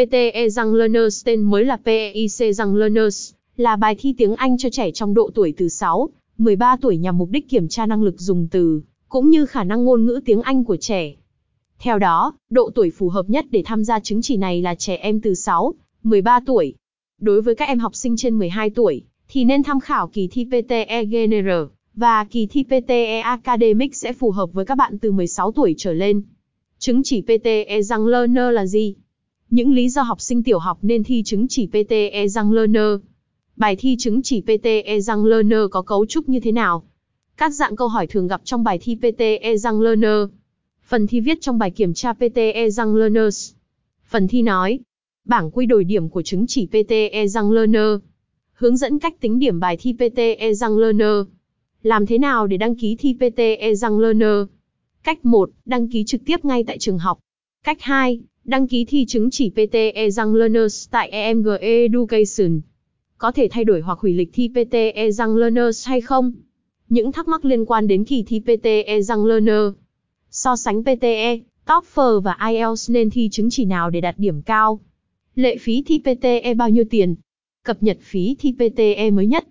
PTE Young Learners tên mới là PEIC Young Learners, là bài thi tiếng Anh cho trẻ trong độ tuổi từ 6, 13 tuổi nhằm mục đích kiểm tra năng lực dùng từ, cũng như khả năng ngôn ngữ tiếng Anh của trẻ. Theo đó, độ tuổi phù hợp nhất để tham gia chứng chỉ này là trẻ em từ 6, 13 tuổi. Đối với các em học sinh trên 12 tuổi, thì nên tham khảo kỳ thi PTE General, và kỳ thi PTE Academic sẽ phù hợp với các bạn từ 16 tuổi trở lên. Chứng chỉ PTE Young Learner là gì? Những lý do học sinh tiểu học nên thi chứng chỉ PTE răng Learner. Bài thi chứng chỉ PTE răng Learner có cấu trúc như thế nào? Các dạng câu hỏi thường gặp trong bài thi PTE răng Learner. Phần thi viết trong bài kiểm tra PTE răng Learners. Phần thi nói. Bảng quy đổi điểm của chứng chỉ PTE răng Learner. Hướng dẫn cách tính điểm bài thi PTE răng Learner. Làm thế nào để đăng ký thi PTE răng Learner? Cách 1. Đăng ký trực tiếp ngay tại trường học. Cách 2. Đăng ký thi chứng chỉ PTE Young Learners tại EMG Education. Có thể thay đổi hoặc hủy lịch thi PTE Young Learners hay không? Những thắc mắc liên quan đến kỳ thi PTE Young Learner. So sánh PTE, TOEFL và IELTS nên thi chứng chỉ nào để đạt điểm cao? Lệ phí thi PTE bao nhiêu tiền? Cập nhật phí thi PTE mới nhất.